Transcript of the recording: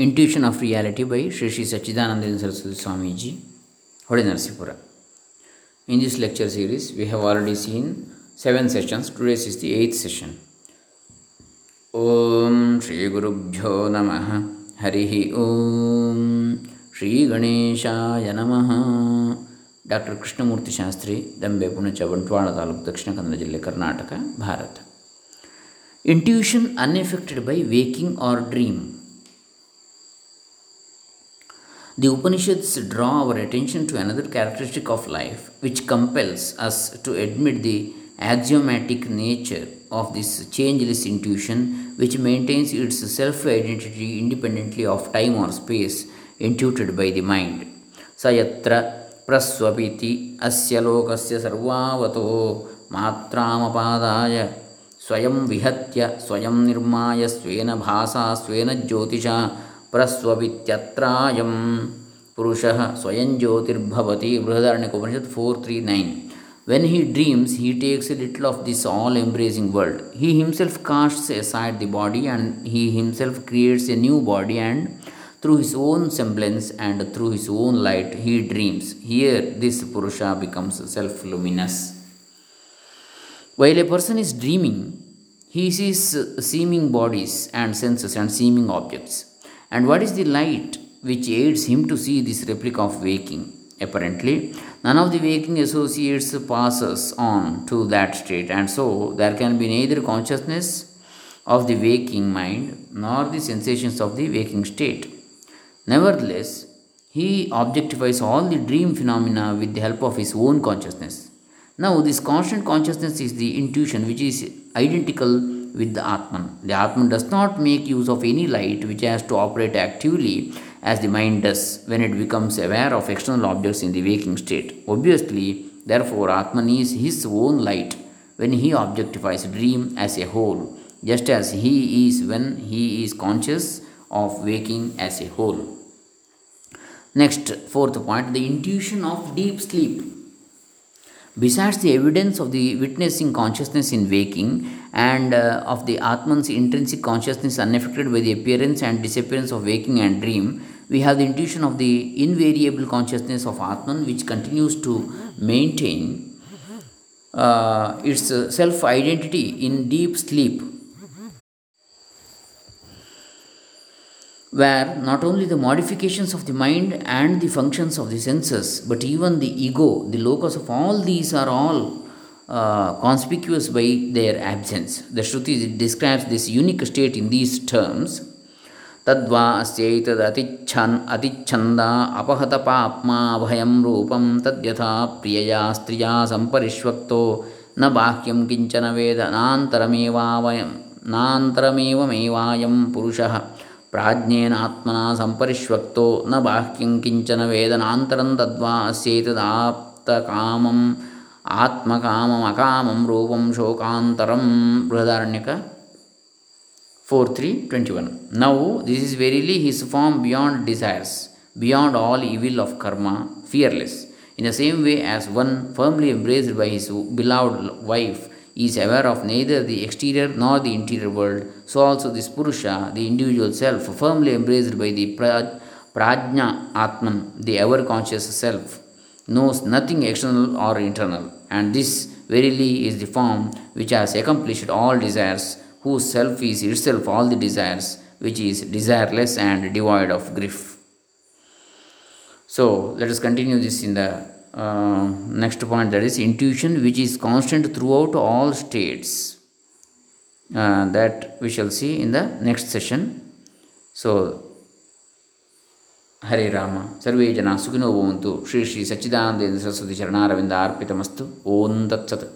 Intuition of reality by Shri Shri Sachchidananda Saraswati Swamiji Hole Narasipura in this lecture series we have already seen seven sessions today's is the eighth session Om Shri ಗುರುಭ್ಯೋ ನಮಃ ಹರಿ ಓಂ ಶ್ರೀ ಗಣೇಶಾಯ ನಮಃ doctor Krishnamurthy Shastri Dambe Punacha Bantwal taluk Dakshina Kannada ಜಿಲ್ಲೆ Karnataka Bharat intuition unaffected by waking or dream The Upanishads draw our attention to another characteristic of life which compels us to admit the axiomatic nature of this changeless intuition which maintains its self identity independently of time or space intuited by the mind. स यत्र प्रस्वपिति अस्य लोकस्य सर्वावतो मात्रामपादाय स्वयं विहत्य स्वयं निर्माय स्वेन bhasa स्वेन ज्योतिषा ಪ್ರಸ್ವಪಿತ್ಯತ್ರಾಯಂ ಪುರುಷಃ ಸ್ವಯಂ ಜ್ಯೋತಿರ್ಭವತಿ Brihadaranyakopanishad four three nine When he dreams, he takes a little of this all embracing world. He himself casts aside the body and he himself creates a new body, and through his own semblance and through his own light, he dreams. Here, this Purusha becomes self luminous. While a person is dreaming, he sees seeming bodies and senses and seeming objects. And what is the light which aids him to see this replica of waking? Apparently, none of the waking associates passes on to that state, and so there can be neither consciousness of the waking mind nor the sensations of the waking state. Nevertheless, he objectifies all the dream phenomena with the help of his own consciousness. Now, this constant consciousness is the intuition which is identical with the Atman. The Atman does not make use of any light which has to operate actively as the mind does when it becomes aware of external objects in the waking state. Obviously, therefore, Atman is his own light when he objectifies dream as a whole, just as he is when he is conscious of waking as a whole. Next, fourth point the intuition of deep sleep. Besides the evidence of the witnessing consciousness in waking and uh, of the Atman's intrinsic consciousness unaffected by the appearance and disappearance of waking and dream, we have the intuition of the invariable consciousness of Atman which continues to maintain uh, its uh, self identity in deep sleep where not only the modifications of the mind and the functions of the senses, but even the ego, the locus of all these are all uh, conspicuous by their absence. The Shruti describes this unique state in these terms. तद्वा अस्यैतदतिच्छन् अतिच्छन्दा अपहतपाप्मा अभयं रूपं तद्यथा प्रियया स्त्रिया सम्परिष्वक्तो न बाह्यं किञ्चन वेद नान्तरमेवावयं नान्तरमेवमेवायं पुरुषः ಪ್ರಾಜ್ಞೇನಾತ್ಮನ ಸಂಪರಿಷ್ವಕ್ತೋ ನ ಬಾಹ್ಯಂಕಿಂಚನ ವೇದನಾಂತರಂ ತದ್ವಾ ಅಸ್ಯೇತದಾಪ್ತಕಾಮಂ ಆತ್ಮಕಾಮಮಕಾಮಂ ರೂಪಂ ಶೋಕಾಂತರಂ. Brihadaranyaka four three twenty one ನಾವು this is verily his form beyond desires beyond all evil of karma fearless in the same way as one firmly embraced by his beloved wife is aware of neither the exterior nor the interior world, so also this Purusha, the individual self, firmly embraced by the Prajna Atman, the ever conscious self, knows nothing external or internal, and this verily is the form which has accomplished all desires, whose self is itself all the desires, which is desireless and devoid of grief. So, let us continue this in the next point that is intuition which is constant throughout all states uh, that we shall see in the next session so Hare Rama ಸರ್ವೇ ಜನ ಸುಖಿನೋ ಭವಂತು ಶ್ರೀ ಶ್ರೀ ಸಚ್ಚಿದಾನಂದೇಂದ್ರ ಸರಸ್ವತಿ ಚರಣಾರವಿಂದ ಅರ್ಪಿತಮಸ್ತು ಓಂ ತತ್ಸತ್